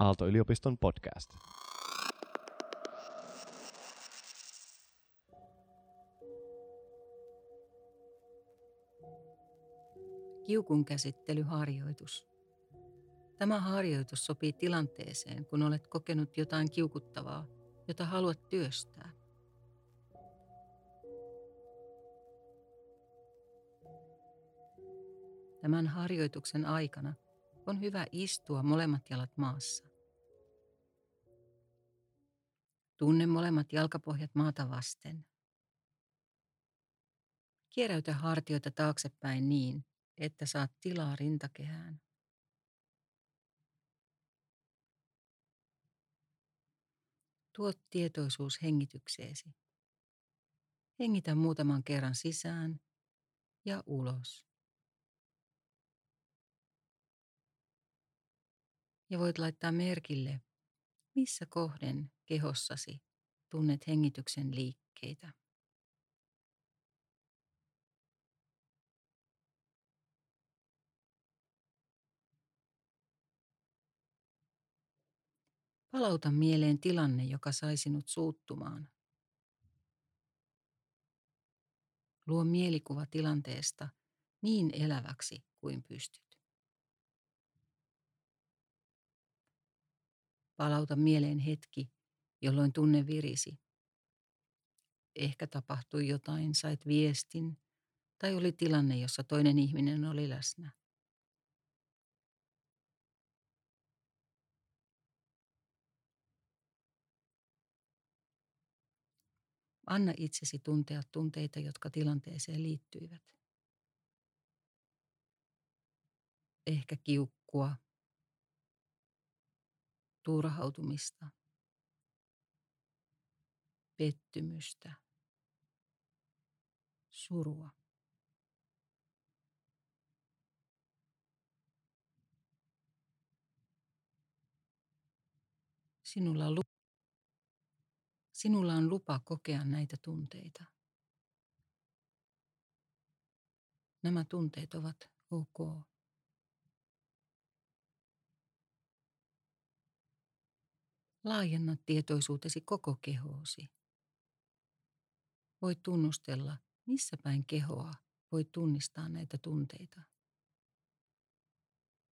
Aalto-yliopiston podcast. Kiukun käsittelyharjoitus. Tämä harjoitus sopii tilanteeseen, kun olet kokenut jotain kiukuttavaa, jota haluat työstää. Tämän harjoituksen aikana on hyvä istua molemmat jalat maassa. Tunne molemmat jalkapohjat maata vasten. Kieräytä hartioita taaksepäin niin, että saat tilaa rintakehään. Tuo tietoisuus hengitykseesi. Hengitä muutaman kerran sisään ja ulos. Ja voit laittaa merkille, missä kohden kehossasi tunnet hengityksen liikkeitä. Palauta mieleen tilanne, joka sai sinut suuttumaan. Luo mielikuva tilanteesta niin eläväksi kuin pystyt. Palauta mieleen hetki, jolloin tunne virisi. Ehkä tapahtui jotain, sait viestin tai oli tilanne, jossa toinen ihminen oli läsnä. Anna itsesi tuntea tunteita, jotka tilanteeseen liittyivät. Ehkä kiukkua, turhautumista, pettymystä, surua. Sinulla on Sinulla on lupa kokea näitä tunteita. Nämä tunteet ovat ok. Laajenna tietoisuutesi koko kehoosi. Voit tunnustella, missä päin kehoa voit tunnistaa näitä tunteita.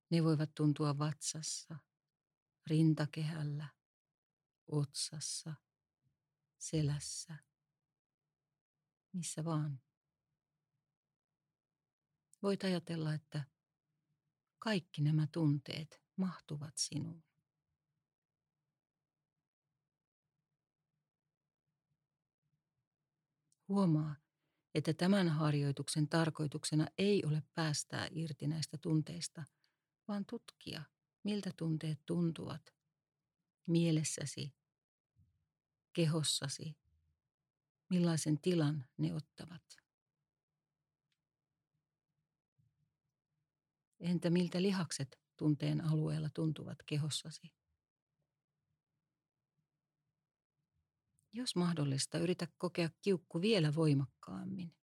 Ne voivat tuntua vatsassa, rintakehällä, otsassa – selässä, missä vaan. Voit ajatella, että kaikki nämä tunteet mahtuvat sinuun. Huomaa, että tämän harjoituksen tarkoituksena ei ole päästää irti näistä tunteista, vaan tutkia, miltä tunteet tuntuvat mielessäsi kehossasi, millaisen tilan ne ottavat. Entä miltä lihakset tunteen alueella tuntuvat kehossasi? Jos mahdollista, yritä kokea kiukku vielä voimakkaammin.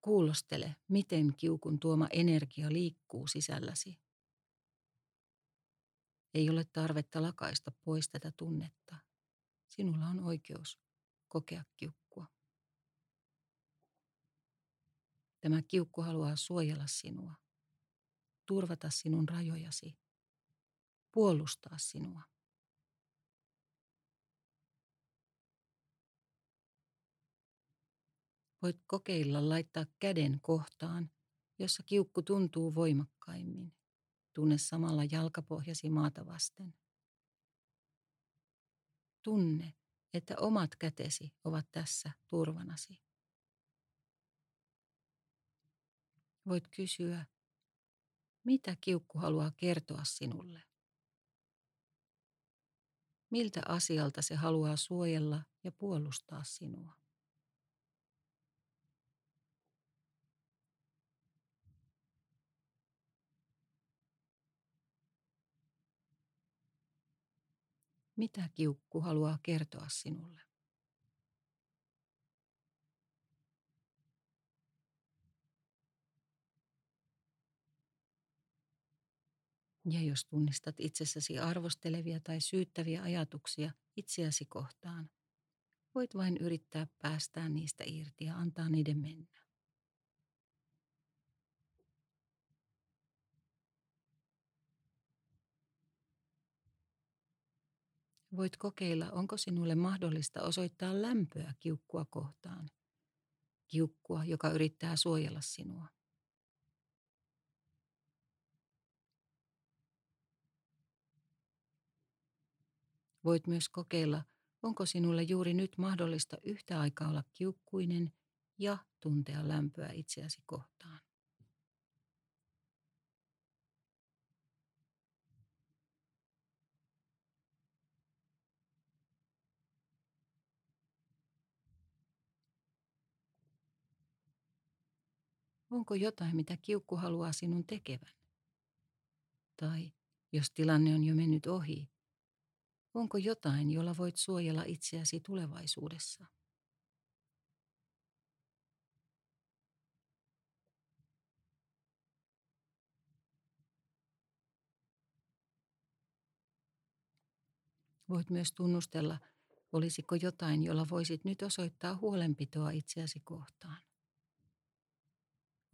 Kuulostele, miten kiukun tuoma energia liikkuu sisälläsi. Ei ole tarvetta lakaista pois tätä tunnetta. Sinulla on oikeus kokea kiukkua. Tämä kiukku haluaa suojella sinua, turvata sinun rajojasi, puolustaa sinua. Voit kokeilla laittaa käden kohtaan, jossa kiukku tuntuu voimakkaimmin. Tunne samalla jalkapohjasi maata vasten. Tunne, että omat kätesi ovat tässä turvanasi. Voit kysyä, mitä kiukku haluaa kertoa sinulle? Miltä asialta se haluaa suojella ja puolustaa sinua? Mitä kiukku haluaa kertoa sinulle? Ja jos tunnistat itsessäsi arvostelevia tai syyttäviä ajatuksia itseäsi kohtaan, voit vain yrittää päästää niistä irti ja antaa niiden mennä. Voit kokeilla, onko sinulle mahdollista osoittaa lämpöä kiukkua kohtaan. Kiukkua, joka yrittää suojella sinua. Voit myös kokeilla, onko sinulle juuri nyt mahdollista yhtä aikaa olla kiukkuinen ja tuntea lämpöä itseäsi kohtaan. Onko jotain, mitä kiukku haluaa sinun tekevän? Tai jos tilanne on jo mennyt ohi, onko jotain, jolla voit suojella itseäsi tulevaisuudessa? Voit myös tunnustella, olisiko jotain, jolla voisit nyt osoittaa huolenpitoa itseäsi kohtaan.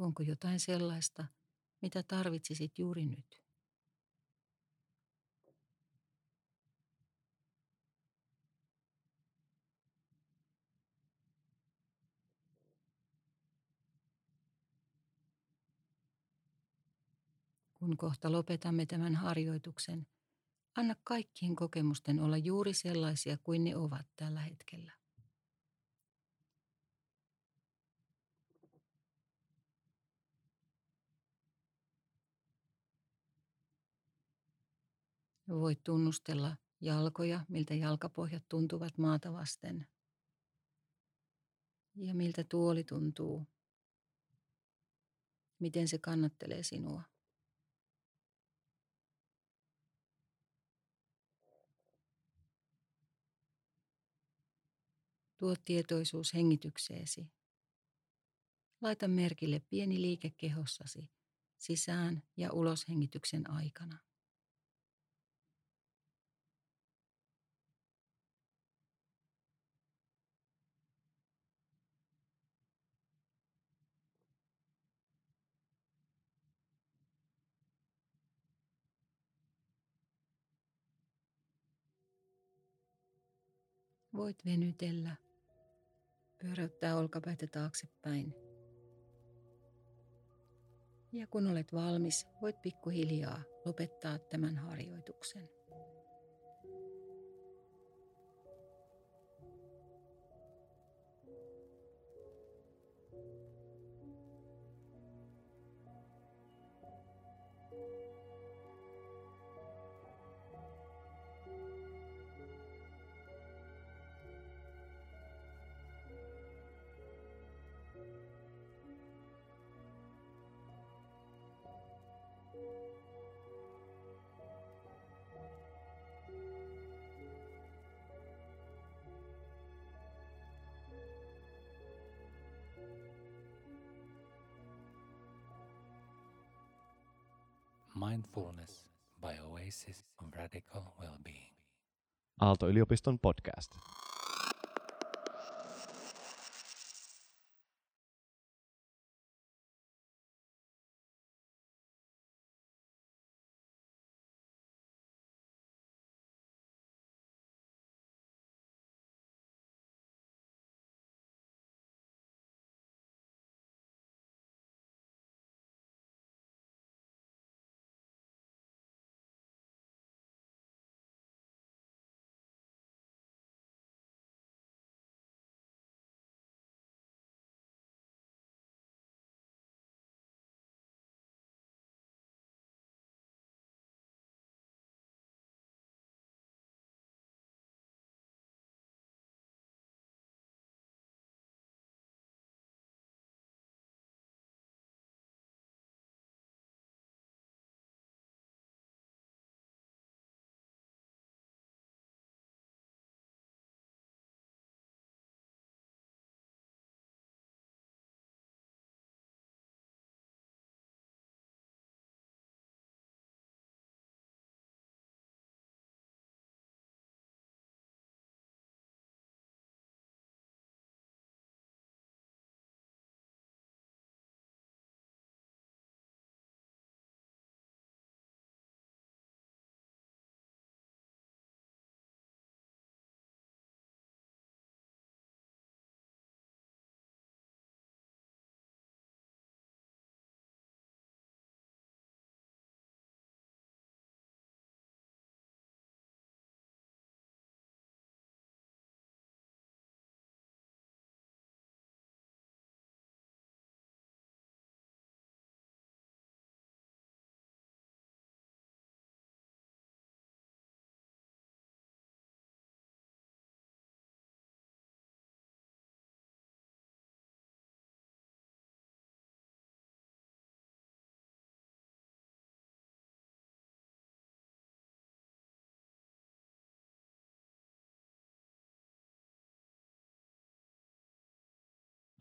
Onko jotain sellaista, mitä tarvitsisit juuri nyt? Kun kohta lopetamme tämän harjoituksen, anna kaikkien kokemusten olla juuri sellaisia kuin ne ovat tällä hetkellä. Voit tunnustella jalkoja, miltä jalkapohjat tuntuvat maata vasten. Ja miltä tuoli tuntuu. Miten se kannattelee sinua. Tuo tietoisuus hengitykseesi. Laita merkille pieni liike kehossasi sisään ja ulos hengityksen aikana. Voit venytellä, pyöräyttää olkapäitä taaksepäin. Ja kun olet valmis, voit pikkuhiljaa lopettaa tämän harjoituksen. Mindfulness by Oasis of Radical Well-being. Aalto-yliopiston podcast.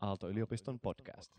Aalto-yliopiston podcast.